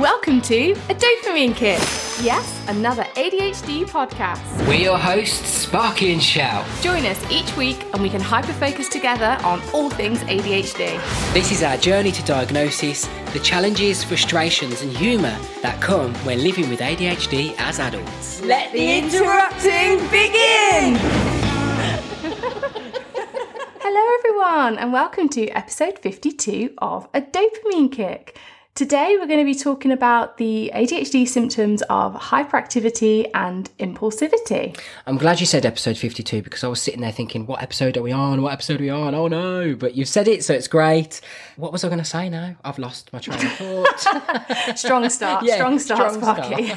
Welcome to A Dopamine Kick. Yes, another ADHD podcast. We're your hosts, Sparky and Shout. Join us each week and we can hyper-focus together on all things ADHD. This is our journey to diagnosis, the challenges, frustrations, and humour that come when living with ADHD as adults. Let the interrupting begin! Hello, everyone, and welcome to episode 52 of A Dopamine Kick. Today, we're going to be talking about the ADHD symptoms of hyperactivity and impulsivity. I'm glad you said episode 52 because I was sitting there thinking, what episode are we on? What episode are we on? Oh no, but you've said it, so it's great. What was I going to say now? I've lost my train of thought. Strong start, Yeah, strong start, strong Sparky.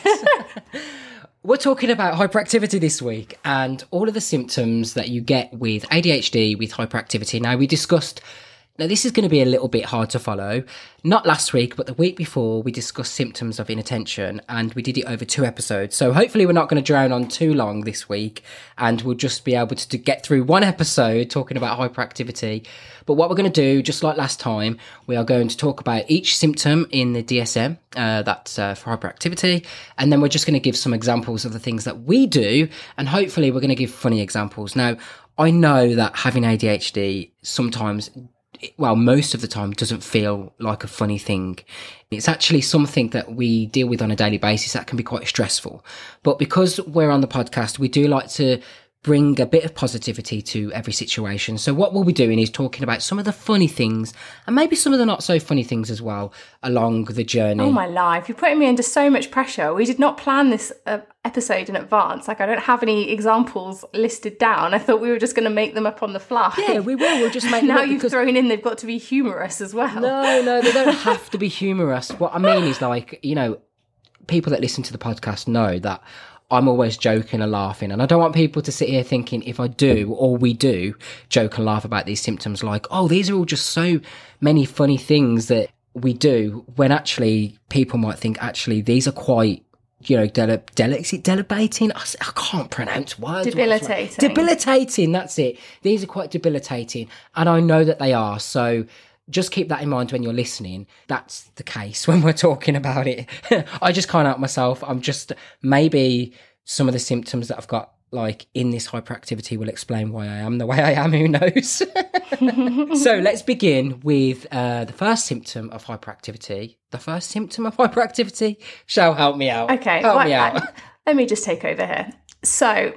We're talking about hyperactivity this week and all of the symptoms that you get with ADHD, with hyperactivity. Now, we discussed, now this is going to be a little bit hard to follow. Not last week, but the week before, we discussed symptoms of inattention and we did it over two episodes. So hopefully, we're not going to drown on too long this week and we'll just be able to, get through one episode talking about hyperactivity. But what we're going to do, just like last time, we are going to talk about each symptom in the DSM, uh, that's uh, for hyperactivity, and then we're just going to give some examples of the things that we do, and hopefully we're going to give funny examples. Now, I know that having ADHD sometimes, well, most of the time, doesn't feel like a funny thing. It's actually something that we deal with on a daily basis that can be quite stressful. But because we're on the podcast, we do like to bring a bit of positivity to every situation. So what we'll be doing is talking about some of the funny things and maybe some of the not so funny things as well along the journey. Oh my life, you're putting me under so much pressure. We did not plan this uh, episode in advance. Like, I don't have any examples listed down. I thought we were just going to make them up on the fly. yeah, we will. We'll just make now you've because- thrown in they've got to be humorous as well. No, no, they don't have to be humorous. What I mean is like, you know, people that listen to the podcast know that I'm always joking and laughing. And I don't want people to sit here thinking if I do or we do joke and laugh about these symptoms, like, oh, these are all just so many funny things that we do, when actually people might think, actually, these are quite. You know, is it delebating? I, I can't pronounce words. Debilitating. Debilitating. That's it. These are quite debilitating, and I know that they are. So just keep that in mind when you're listening. That's the case when we're talking about it. I just can't help myself. I'm just maybe some of the symptoms that I've got like in this hyperactivity will explain why I am the way I am. Who knows? so let's begin with uh, the first symptom of hyperactivity. The first symptom of hyperactivity shall help me out. Okay, help well, me out. I- let me just take over here. So,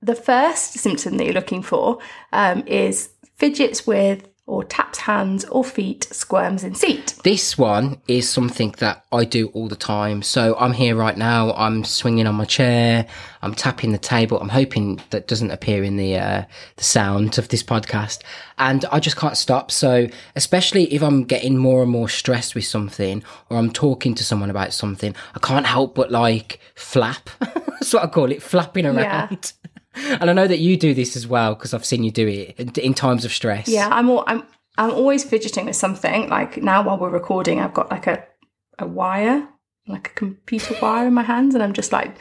the first symptom that you're looking for um, is fidgets with or taps hands or feet, squirms in seat. This one is something that I do all the time. So I'm here right now. I'm swinging on my chair. I'm tapping the table. I'm hoping that doesn't appear in the uh, the sound of this podcast, and I just can't stop. So especially if I'm getting more and more stressed with something, or I'm talking to someone about something, I can't help but like flap. That's what I call it, flapping around. And I know that you do this as well because I've seen you do it in, times of stress. Yeah, I'm all, I'm I'm always fidgeting with something. Like now, while we're recording, I've got like a a wire, like a computer wire in my hands, and I'm just like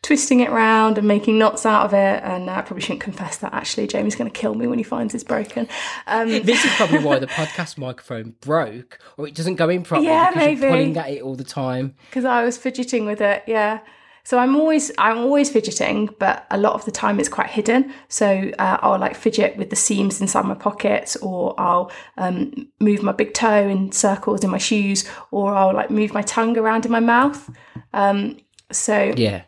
twisting it around and making knots out of it. And I probably shouldn't confess that. Actually, Jamie's going to kill me when he finds it's broken. Um, This is probably why the podcast microphone broke, or it doesn't go in properly Yeah, because maybe. you're pulling at it all the time. because I was fidgeting with it. Yeah. So I'm always I'm always fidgeting, but a lot of the time it's quite hidden. So uh, I'll like fidget with the seams inside my pockets, or I'll um, move my big toe in circles in my shoes, or I'll like move my tongue around in my mouth. Um, so Yeah,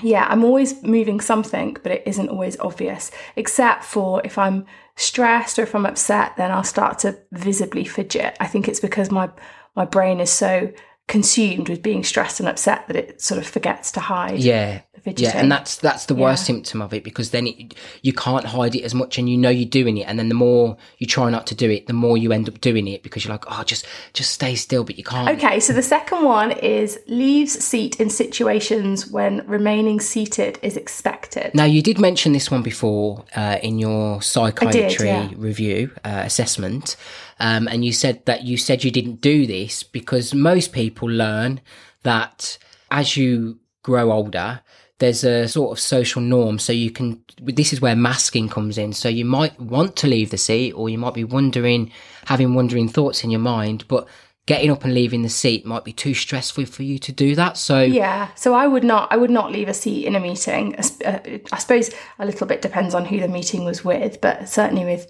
yeah, I'm always moving something, but it isn't always obvious. Except for if I'm stressed or if I'm upset, then I'll start to visibly fidget. I think it's because my my brain is so consumed with being stressed and upset that it sort of forgets to hide. yeah, fidgeting. yeah, and that's that's the worst Yeah. symptom of it because then it, you can't hide it as much, and you know you're doing it, and then the more you try not to do it, the more you end up doing it because you're like, oh, just just stay still, but you can't. Okay, so the second one is leaves seat in situations when remaining seated is expected. Now, you did mention this one before uh, in your psychiatry yeah. review uh, assessment, um, and you said that you said you didn't do this because most people learn that as you grow older, there's a sort of social norm. So you can, this is where masking comes in. So you might want to leave the seat, or you might be wondering, having wondering thoughts in your mind, but getting up and leaving the seat might be too stressful for you to do that. So Yeah, so I would not I would not leave a seat in a meeting. Uh, I suppose a little bit depends on who the meeting was with, but certainly with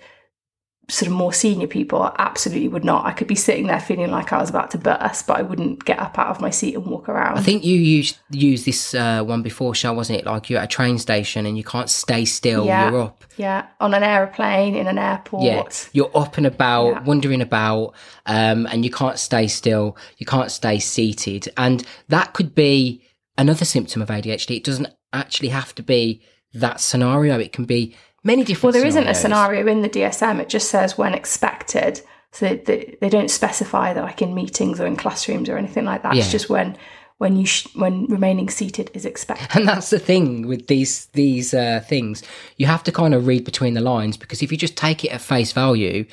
sort of more senior people, I absolutely would not. I could be sitting there feeling like I was about to burst, but I wouldn't get up out of my seat and walk around. I think you used used this uh, one before, Shell, wasn't it? Like you're at a train station and you can't stay still. Yeah. You're up. yeah, on an aeroplane, in an airport. Yeah, you're up and about, Yeah. wandering about, um, and you can't stay still. You can't stay seated, and that could be another symptom of ADHD. It doesn't actually have to be that scenario. It can be many different. Well, there isn't a scenario in the DSM. It just says when expected. So they, they, they don't specify that, like in meetings or in classrooms or anything like that. Yeah. It's just when when you sh- when remaining seated is expected. And that's the thing with these these uh, things. You have to kind of read between the lines because if you just take it at face value,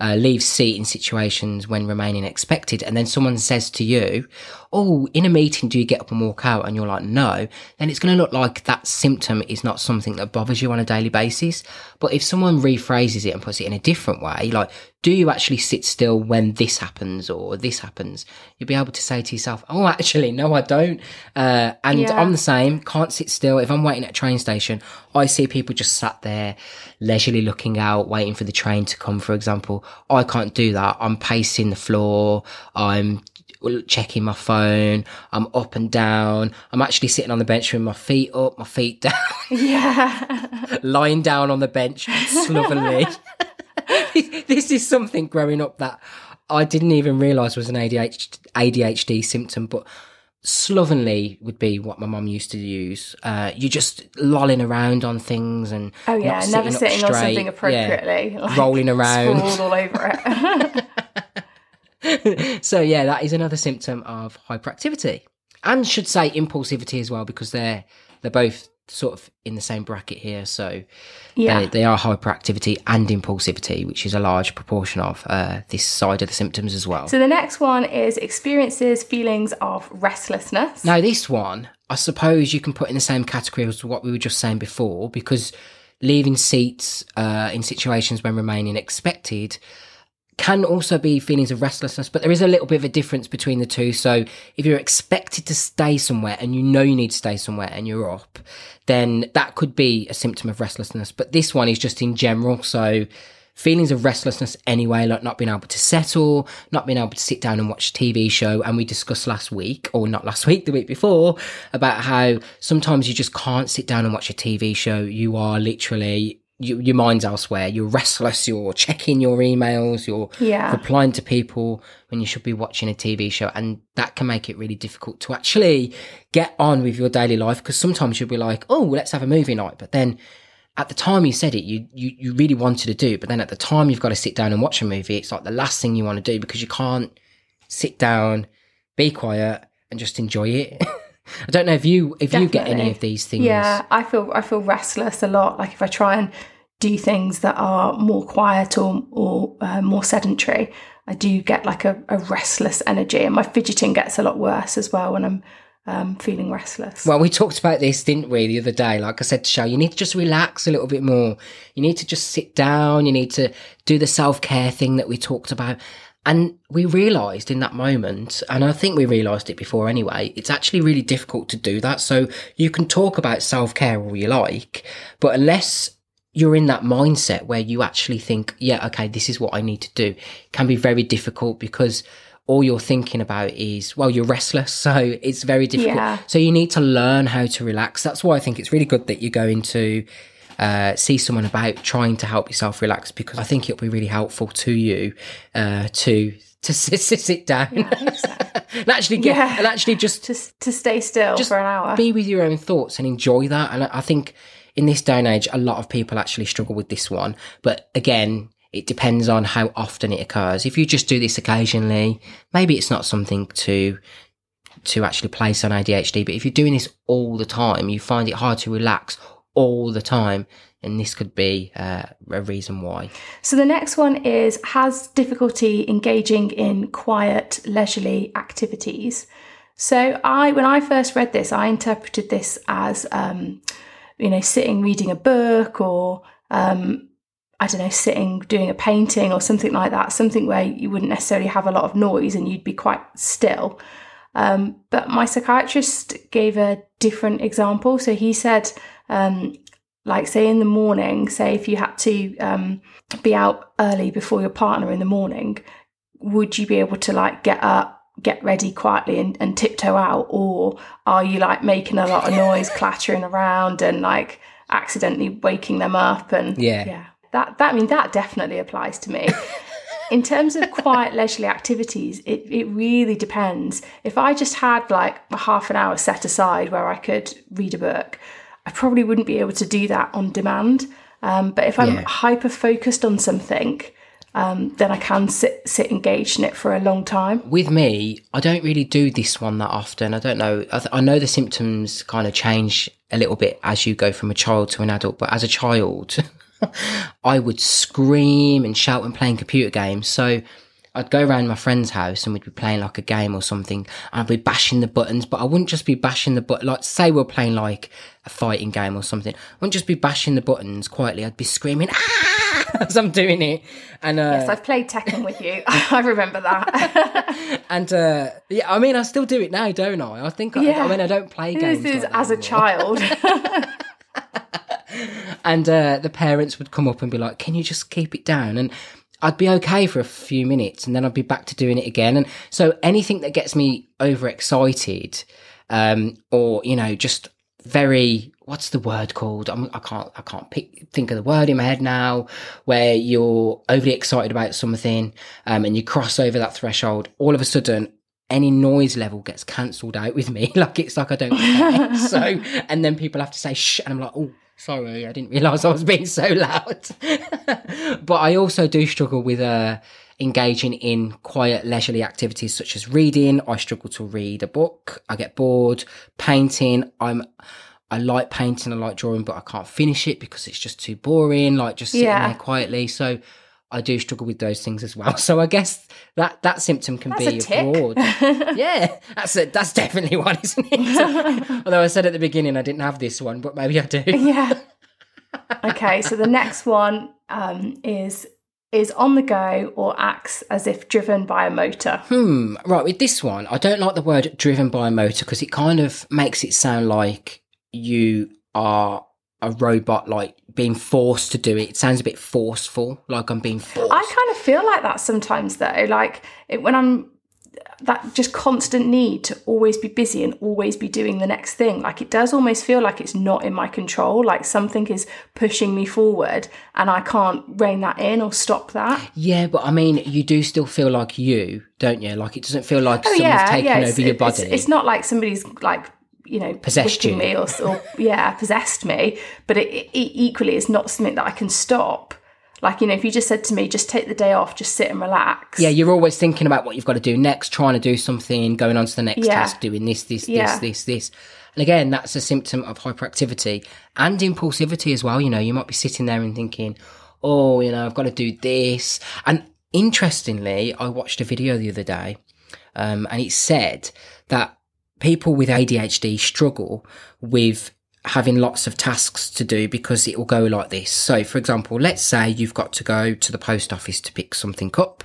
uh, leave seat in situations when remaining expected, and then someone says to you, "Oh, in a meeting, do you get up and walk out?" and you're like, "No," then it's going to look like that symptom is not something that bothers you on a daily basis. But if someone rephrases it and puts it in a different way, like, "Do you actually sit still when this happens or this happens?" You'll be able to say to yourself, "Oh, actually, no, I don't." Uh, and Yeah. I'm the same. Can't sit still. If I'm waiting at a train station, I see people just sat there, leisurely looking out, waiting for the train to come. For example, I can't do that. I'm pacing the floor. I'm checking my phone. I'm up and down. I'm actually sitting on the bench with my feet up, my feet down, yeah. lying down on the bench slovenly. this is something growing up that I didn't even realise was an ADHD, ADHD symptom, but slovenly would be what my mom used to use. Uh, you're just lolling around on things and Oh yeah, not never up sitting on straight. something Yeah. appropriately. like, Rolling around. all over it. so yeah, that is another symptom of hyperactivity, and should say impulsivity as well because they're they're both sort of in the same bracket here. So yeah. they, they are hyperactivity and impulsivity, which is a large proportion of uh, this side of the symptoms as well. So the next one is experiences feelings of restlessness. Now, this one, I suppose you can put in the same category as what we were just saying before, because leaving seats uh, in situations when remaining expected can also be feelings of restlessness, but there is a little bit of a difference between the two. So if you're expected to stay somewhere and you know you need to stay somewhere and you're up, then that could be a symptom of restlessness. But this one is just in general. So feelings of restlessness anyway, like not being able to settle, not being able to sit down and watch a TV show. And we discussed last week, or not last week, the week before, about how sometimes you just can't sit down and watch a TV show. You are literally you, your mind's elsewhere. You're restless. You're checking your emails. You're Yeah. replying to people when you should be watching a TV show, and that can make it really difficult to actually get on with your daily life. Because sometimes you'll be like, "Oh, let's have a movie night," but then at the time you said it, you, you you really wanted to do, it, but then at the time you've got to sit down and watch a movie. It's like the last thing you want to do because you can't sit down, be quiet, and just enjoy it. I don't know if you if you get any of these things. Yeah, I feel I feel restless a lot. Like if I try and do things that are more quiet or or uh, more sedentary, I do get like a, a restless energy, and my fidgeting gets a lot worse as well when I'm um, feeling restless. Well, we talked about this, didn't we, the other day? Like I said to Shell, you need to just relax a little bit more. You need to just sit down. You need to do the self care thing that we talked about. And we realised in that moment, and I think we realised it before anyway, it's actually really difficult to do that. So you can talk about self care all you like, but unless you're in that mindset where you actually think, yeah, okay, this is what I need to do, it can be very difficult because all you're thinking about is, well, you're restless. So it's very difficult. Yeah. So you need to learn how to relax. That's why I think it's really good that you're going to uh, see someone about trying to help yourself relax because I think it'll be really helpful to you uh, to to sit, sit down and actually get Yeah. and actually just to to stay still for an hour. be with your own thoughts and enjoy that. And I I think in this day and age, a lot of people actually struggle with this one. But again, it depends on how often it occurs. If you just do this occasionally, maybe it's not something to to actually place on ADHD. But if you're doing this all the time, you find it hard to relax all the time. And this could be uh, a reason why. So the next one is has difficulty engaging in quiet, leisurely activities. So I, when I first read this, I interpreted this as, um, you know, sitting reading a book or um, I don't know, sitting doing a painting or something like that, something where you wouldn't necessarily have a lot of noise and you'd be quite still. Um, but my psychiatrist gave a different example. So he said, um, like, say in the morning, say if you had to um, be out early before your partner in the morning, would you be able to like get up, get ready quietly and, and tiptoe out? Or are you like making a lot of noise, clattering around and like accidentally waking them up? And Yeah. yeah, that, that, I mean, that definitely applies to me. in terms of quiet leisurely activities it, it really depends if i just had like a half an hour set aside where i could read a book i probably wouldn't be able to do that on demand um, but if i'm Yeah. hyper focused on something um, then i can sit, sit engaged in it for a long time with me, I don't really do this one that often. I don't know. I, th- I know the symptoms kind of change a little bit as you go from a child to an adult, but as a child, I would scream and shout when playing computer games. So I'd go around my friend's house and we'd be playing like a game or something, and I'd be bashing the buttons, but I wouldn't just be bashing the button. Like, say we're playing like a fighting game or something, I wouldn't just be bashing the buttons quietly. I'd be screaming ah as I'm doing it, and uh, yes i've played tekken with you i remember that And uh, yeah, I mean, I still do it now, don't I? I think I, Yeah. I mean, I don't play games this is like as a anymore. child And uh, the parents would come up and be like, "Can you just keep it down?" And I'd be okay for a few minutes, and then I'd be back to doing it again. And so anything that gets me overexcited, um, or you know, just very what's the word called? I'm, I can't I can't pick, think of the word in my head now. Where you're overly excited about something, um, and you cross over that threshold, all of a sudden. Any noise level gets cancelled out with me. Like it's like I don't care. so, and then people have to say shh, and I'm like, oh, sorry, I didn't realise I was being so loud. but I also do struggle with uh, engaging in quiet, leisurely activities such as reading. I struggle to read a book. I get bored. Painting. I'm. I like painting. I like drawing, but I can't finish it because it's just too boring. Like just sitting Yeah. there quietly. So. I do struggle with those things as well. So I guess that that symptom can That's be a tick. broad. yeah, that's a, that's definitely one, isn't it? Although I said at the beginning I didn't have this one, but maybe I do. yeah. Okay, so the next one um, is is on the go or acts as if driven by a motor. Hmm. Right. With this one, I don't like the word "driven by a motor" because it kind of makes it sound like you are a robot, like being forced to do it. It sounds a bit forceful, like I'm being forced. I kind of feel like that sometimes, though. Like it, when I'm that just constant need to always be busy and always be doing the next thing. Like it does almost feel like it's not in my control. Like something is pushing me forward, and I can't rein that in or stop that. yeah, but I mean, you do still feel like you, don't you? Like it doesn't feel like Oh someone's yeah, taking yeah. over your it's- It's, not like somebody's like you know Possessed you. me or, or yeah possessed me. But it, it, equally, it's not something that I can stop. Like you know, if you just said to me, just take the day off, just sit and relax. yeah, you're always thinking about what you've got to do next, trying to do something, going on to the next Yeah. task, doing this, this, Yeah. this, this, this. And again, that's a symptom of hyperactivity and impulsivity as well. You know, you might be sitting there and thinking, oh, you know, I've got to do this. And interestingly, I watched a video the other day um, and it said that people with ADHD struggle with having lots of tasks to do because it will go like this. So, for example, let's say you've got to go to the post office to pick something up,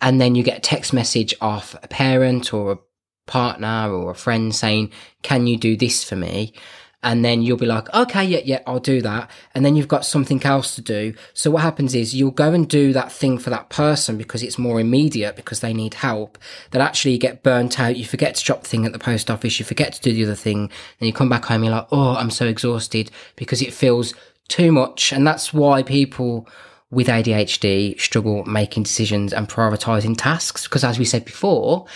and then you get a text message off a parent or a partner or a friend saying, Can you do this for me? And then you'll be like, okay, yeah, yeah, I'll do that. And then you've got something else to do. So what happens is you'll go and do that thing for that person because it's more immediate because they need help. That actually you get burnt out. You forget to drop the thing at the post office. You forget to do the other thing. And you come back home, you're like, oh, I'm so exhausted because it feels too much. And that's why people with ADHD struggle making decisions and prioritizing tasks. Because as we said before,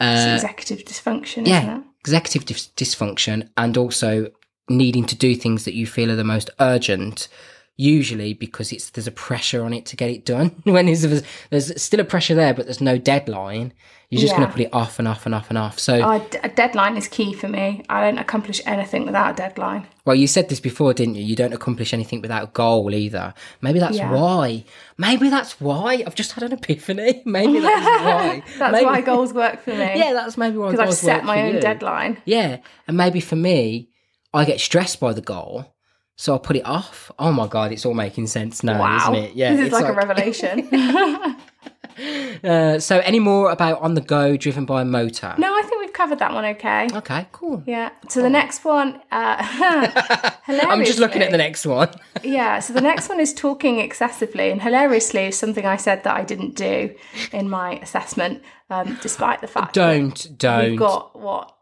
It's uh, executive dysfunction, yeah, isn't it? executive dis- dysfunction and also needing to do things that you feel are the most urgent usually because it's there's a pressure on it to get it done when there's, there's still a pressure there but there's no deadline you're just going to put it off and off and off and off so Oh, a deadline is key for me. I don't accomplish anything without a deadline. well you said this before didn't you you don't accomplish anything without a goal either maybe that's Yeah. why maybe that's why i've just had an epiphany maybe that's why That's maybe, why goals work for me. yeah that's maybe why because I've set work my own you. deadline. Yeah, and maybe for me, I get stressed by the goal So I'll put it off. Oh my god, it's all making sense now, Wow. isn't it? Yeah, this is it's like, a revelation. Uh, so any more about on the go driven by a motor? no, I think we've covered that one okay. Okay, cool. Yeah. So the next one, uh, I'm just looking at the next one. Yeah. So the next one is talking excessively, and hilariously is something I said that I didn't do in my assessment, um, despite the fact don't, don't. we've got what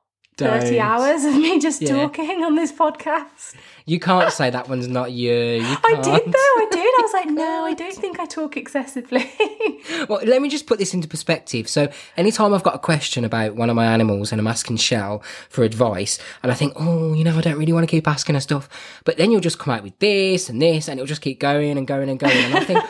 thirty Don't. hours of me just Yeah. talking on this podcast. You can't say that one's not you. you I did though. I did. I was like, no, I don't think I talk excessively. Well, let me just put this into perspective. So, anytime I've got a question about one of my animals and I'm asking Shell for advice, and I think, oh, you know, I don't really want to keep asking her stuff, but then you'll just come out with this and this, and it'll just keep going and going and going. And I think,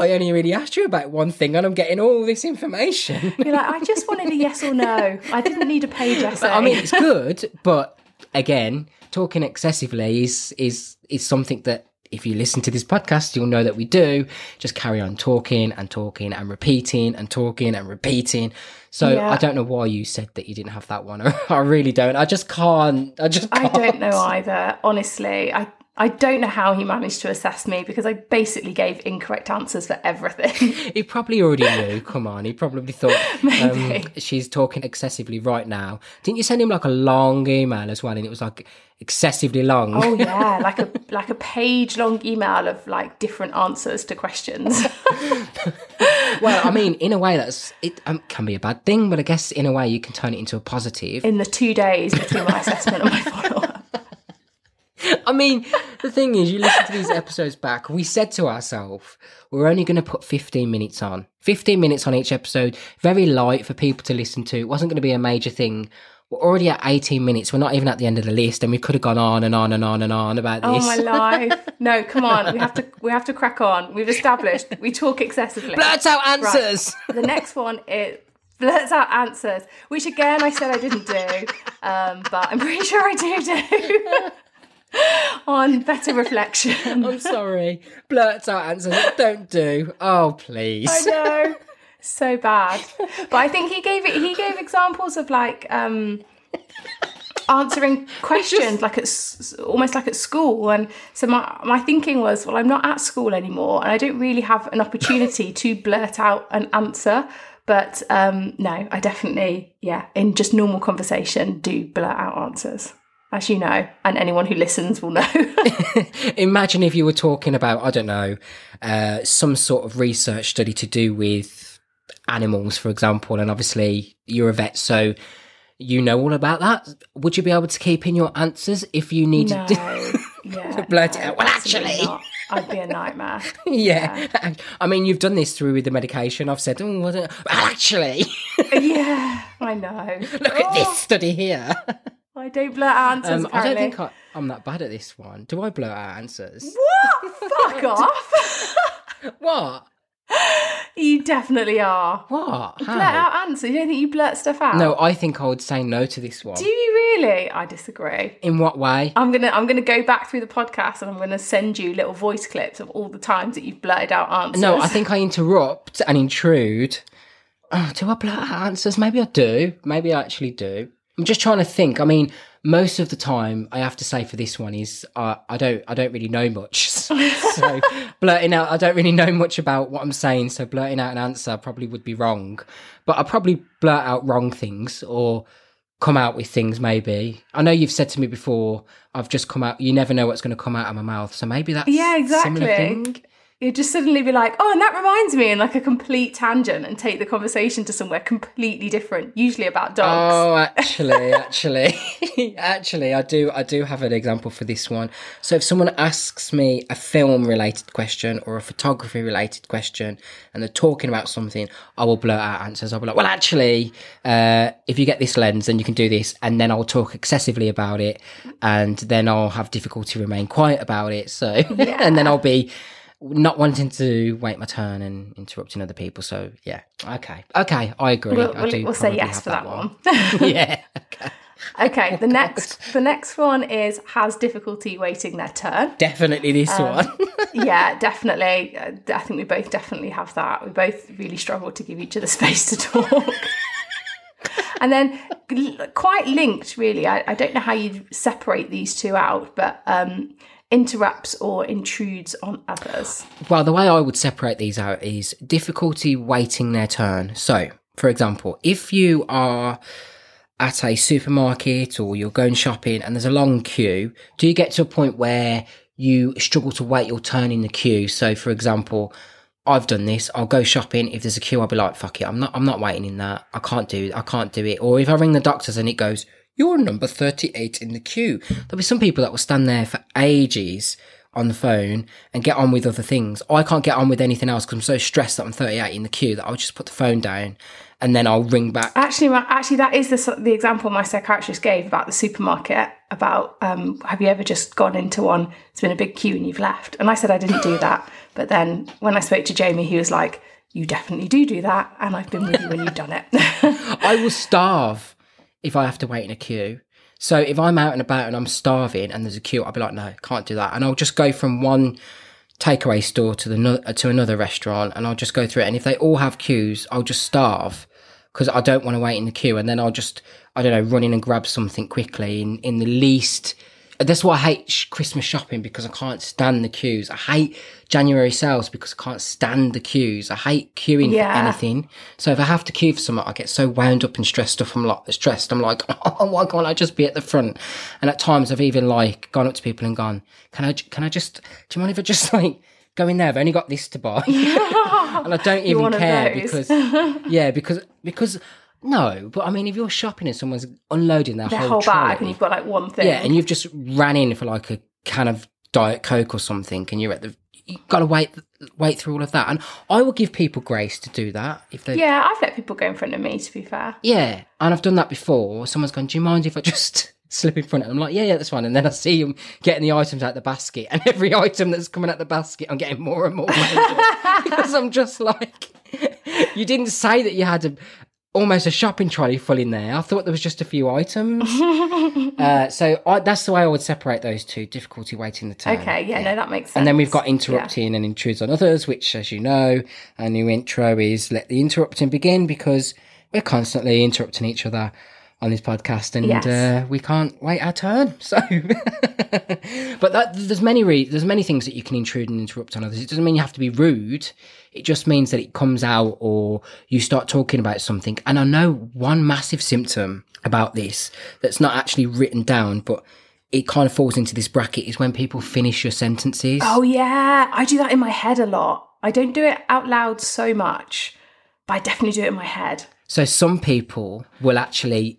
I only really asked you about one thing, and I'm getting all this information. You're like, I just wanted a yes or no. I didn't need a page essay. I mean, it's good, but again, talking excessively is is is something that if you listen to this podcast, you'll know that we do. Just carry on talking and talking and repeating and talking and repeating. So Yeah. I don't know why you said that you didn't have that one. I really don't. I just can't. I just I can't. don't know either. Honestly, I I don't know how he managed to assess me because I basically gave incorrect answers for everything. He probably already knew. Come on, he probably thought um, she's talking excessively right now. Didn't you send him like a long email as well? And it was like excessively long. oh yeah, like a like a page long email of like different answers to questions. Well, I mean, in a way, that's it um, can be a bad thing, but I guess in a way you can turn it into a positive. in the two days between my assessment and my up. I mean, the thing is, you listen to these episodes back. We said to ourselves, we're only going to put 15 minutes on, 15 minutes on each episode, very light for people to listen to. It wasn't going to be a major thing. We're already at 18 minutes. We're not even at the end of the list, and we could have gone on and on and on and on about this. Oh my life! No, come on, we have to we have to crack on. We've established we talk excessively. Blurt out answers. The next one is blurts out answers, which again I said I didn't do, um, but I'm pretty sure I do do. On better reflection, I'm sorry. Blurts out answers. Don't do. Oh, please. I know so bad, but I think he gave it. He gave examples of like um, answering questions, like at s- almost like at school. And so my my thinking was, well, I'm not at school anymore, and I don't really have an opportunity to blurt out an answer. But um, no, I definitely, yeah, in just normal conversation, do blurt out answers, as you know, and anyone who listens will know. Imagine if you were talking about, I don't know, uh, some sort of research study to do with animals, for example, and obviously you're a vet, so you know all about that. Would you be able to keep in your answers if you needed no, to? yeah, blurt it out. Well, actually. not. I'd be a nightmare. yeah. I mean, you've done this through with the medication. I've said, oh? Well, actually, yeah, I know. look at this study here. I don't blurt out answers. Um, I don't think I, I'm that bad at this one. Do I blurt out answers? What? Fuck off! What? you definitely are. What? How? Blurt out answers. You don't think you blurt stuff out? No, I think I would say no to this one. Do you really? I disagree. In what way? I'm gonna I'm gonna go back through the podcast and I'm gonna send you little voice clips of all the times that you've blurted out answers. No, I think I interrupt and intrude. Oh, do I blurt out answers? Maybe I do. Maybe I actually do. I'm just trying to think. I mean, most of the time, I have to say for this one is uh, I don't I don't really know much. so blurting out, I don't really know much about what I'm saying. So blurting out an answer probably would be wrong. But I probably blurt out wrong things or come out with things. Maybe I know you've said to me before. I've just come out. You never know what's going to come out of my mouth. So maybe that's Yeah, exactly. You'd just suddenly be like, oh, and that reminds me, in like a complete tangent, and take the conversation to somewhere completely different, usually about dogs. Oh, actually, actually, actually, I do, I do have an example for this one. So, if someone asks me a film-related question or a photography-related question, and they're talking about something, I will blurt out answers. I'll be like, "Well, actually, uh, if you get this lens, then you can do this," and then I'll talk excessively about it, and then I'll have difficulty remain quiet about it. So, and then I'll be not wanting to wait my turn and interrupting other people. So, yeah, okay, okay, I agree. We'll, I we'll, we'll say yes for that one. yeah. Okay. okay, the next the next one is has difficulty waiting their turn. Definitely this Um, one. yeah, definitely. Uh, I think we both definitely have that. We both really struggle to give each other space to talk. and then, quite linked, really. I, I don't know how you separate these two out, but um, interrupts or intrudes on others? Well, the way I would separate these out is difficulty waiting their turn. So, for example, if you are at a supermarket or you're going shopping and there's a long queue, do you get to a point where you struggle to wait your turn in the queue? So, for example, I've done this. I'll go shopping. If there's a queue, I'll be like, "Fuck it, I'm not. I'm not waiting in that. I can't do. I can't do it." Or if I ring the doctors and it goes, "You're number thirty-eight in the queue," there'll be some people that will stand there for ages on the phone and get on with other things. I can't get on with anything else because I'm so stressed that I'm 38 in the queue that I'll just put the phone down and then I'll ring back. Actually, my, actually, that is the the example my psychiatrist gave about the supermarket. About um, have you ever just gone into one? It's been a big queue and you've left. And I said I didn't do that. But then when I spoke to Jamie, he was like, "You definitely do do that, and I've been with you when you've done it." I will starve if I have to wait in a queue. So if I'm out and about and I'm starving and there's a queue, I'll be like, no, can't do that. And I'll just go from one takeaway store to the no- uh, to another restaurant and I'll just go through it. And if they all have queues, I'll just starve because I don't want to wait in the queue. And then I'll just, I don't know, run in and grab something quickly in, in the least. That's why I hate sh- Christmas shopping because I can't stand the queues. I hate January sales because I can't stand the queues. I hate queuing Yeah. for anything. So if I have to queue for something, I get so wound up and stressed up. I'm like stressed. I'm like, oh, why can't I just be at the front? And at times I've even like gone up to people and gone, can I, can I just, do you mind if I just like go in there? I've only got this to buy. and I don't even care because, yeah, because, because, no, but I mean, if you're shopping and someone's unloading their, Their whole, whole trolley, bag, and you've got like one thing. yeah, and you've just ran in for like a can of Diet Coke or something, and you're at the, you've got to wait, wait through all of that. And I will give people grace to do that if they, yeah, I've let people go in front of me. To be fair, yeah, and I've done that before. Someone's gone, "Do you mind if I just slip in front?" of them? I'm like, "Yeah, yeah, that's fine." And then I see them getting the items out the basket, and every item that's coming out the basket, I'm getting more and more because I'm just like, "You didn't say that you had a." Almost a shopping trolley full in there. I thought there was just a few items. uh, so I, that's the way I would separate those two: difficulty waiting the turn. okay, yeah, no, that makes sense. And then we've got interrupting and intrudes on others, which, as you know, our new intro is let the interrupting begin because we're constantly interrupting each other on this podcast and Yes. uh, we can't wait our turn. So, but that, there's many re- there's many things that you can intrude and interrupt on others. It doesn't mean you have to be rude. It just means that it comes out or you start talking about something. And I know one massive symptom about this that's not actually written down, but it kind of falls into this bracket is when people finish your sentences. Oh yeah, I do that in my head a lot. I don't do it out loud so much, but I definitely do it in my head. So some people will actually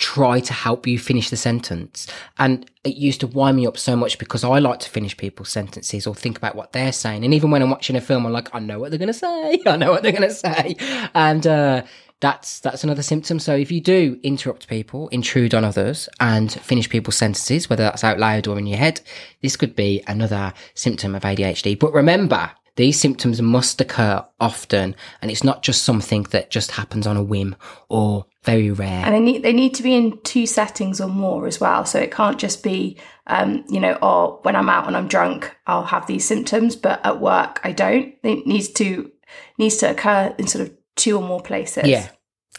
try to help you finish the sentence. And it used to wind me up so much because I like to finish people's sentences or think about what they're saying. And even when I'm watching a film, I'm like, I know what they're going to say. I know what they're going to say. And, uh, that's that's another symptom. So if you do interrupt people, intrude on others, and finish people's sentences, whether that's out loud or in your head, this could be another symptom of ADHD. But remember, these symptoms must occur often, and it's not just something that just happens on a whim or very rare. And they need they need to be in two settings or more as well. So it can't just be, um, you know, or when I'm out and I'm drunk, I'll have these symptoms, but at work I don't. It needs to needs to occur in sort of two or more places. Yeah,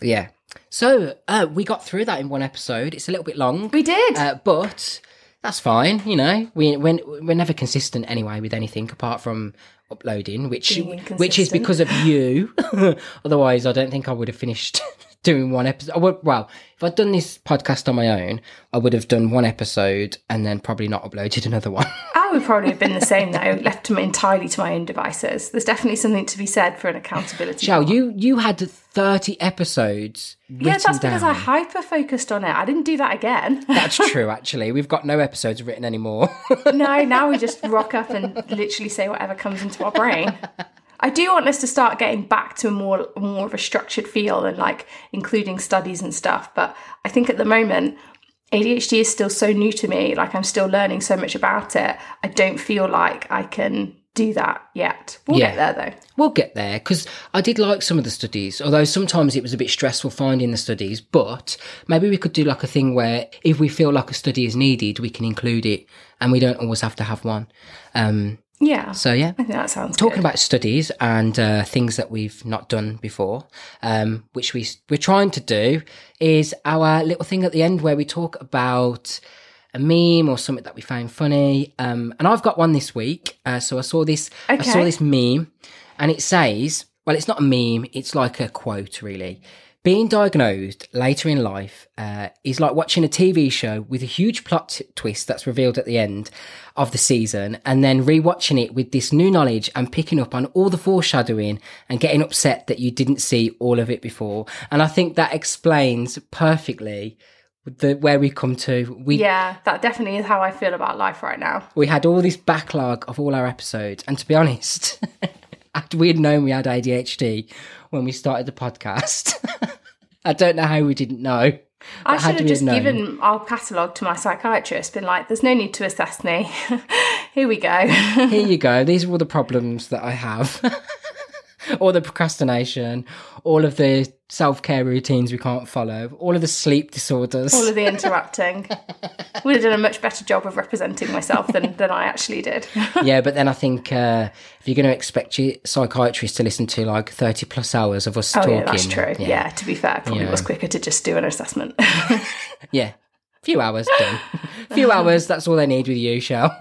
yeah. So uh, we got through that in one episode. It's a little bit long, we did. uh, but that's fine. You know, we we're, we're never consistent anyway with anything apart from uploading, which which is because of you. Otherwise, I don't think I would have finished doing one episode. I would, well, if I'd done this podcast on my own, I would have done one episode and then probably not uploaded another one. I would probably have been the same though, left to entirely to my own devices. There's definitely something to be said for an accountability. Part. you you had thirty episodes. yeah, that's because I hyper focused on it. I didn't do that again. That's true. Actually, we've got no episodes written anymore. no, now we just rock up and literally say whatever comes into our brain. I do want us to start getting back to a more more of a structured feel and like including studies and stuff. But I think at the moment, ADHD is still so new to me. Like I'm still learning so much about it. I don't feel like I can do that yet. We'll Yeah. get there though. We'll get there because I did like some of the studies, although sometimes it was a bit stressful finding the studies. But maybe we could do like a thing where if we feel like a study is needed, we can include it and we don't always have to have one. Um, Yeah. so, yeah. I think that sounds Talking good. about studies and uh, things that we've not done before, um, which we we're trying to do, is our little thing at the end where we talk about a meme or something that we found funny. Um, and I've got one this week. Uh, so I saw this. I saw this meme, and it says, "Well, it's not a meme. It's like a quote, really." Being diagnosed later in life uh, is like watching a TV show with a huge plot twist that's revealed at the end of the season, and then rewatching it with this new knowledge and picking up on all the foreshadowing and getting upset that you didn't see all of it before. And I think that explains perfectly the where we come to. We Yeah, that definitely is how I feel about life right now. we had all this backlog of all our episodes, and to be honest, after we had known we had ADHD when we started the podcast, I don't know how we didn't know. I should have just given our catalogue to my psychiatrist, been like, there's no need to assess me. Here we go. Here you go. These are all the problems that I have. all the procrastination, all of the self care routines we can't follow, all of the sleep disorders. All of the interrupting. Would have done a much better job of representing myself than, than I actually did. yeah, but then I think uh, if you're going to expect your psychiatrist to listen to like 30 plus hours of us Oh, talking. yeah, that's true. Yeah. to be fair, it probably Yeah. was quicker to just do an assessment. Yeah. Few hours done. Few hours, that's all they need with you, Shell.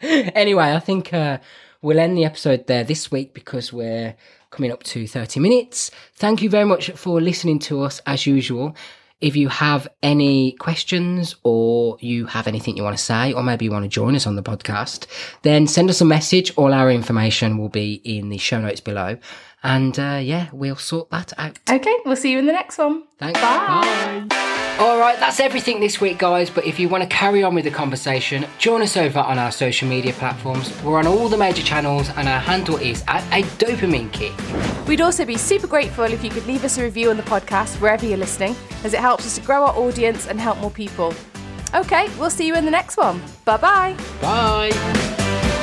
anyway, I think uh, we'll end the episode there this week because we're coming up to 30 minutes. Thank you very much for listening to us as usual. If you have any questions or you have anything you want to say, or maybe you want to join us on the podcast, then send us a message. All our information will be in the show notes below. And uh, yeah, we'll sort that out. okay, we'll see you in the next one. Thanks. Bye. Bye. All right, that's everything this week, guys. But if you want to carry on with the conversation, join us over on our social media platforms. We're on all the major channels, and our handle is at a dopamine kick. We'd also be super grateful if you could leave us a review on the podcast wherever you're listening, as it helps us to grow our audience and help more people. Okay, we'll see you in the next one. Bye bye. Bye.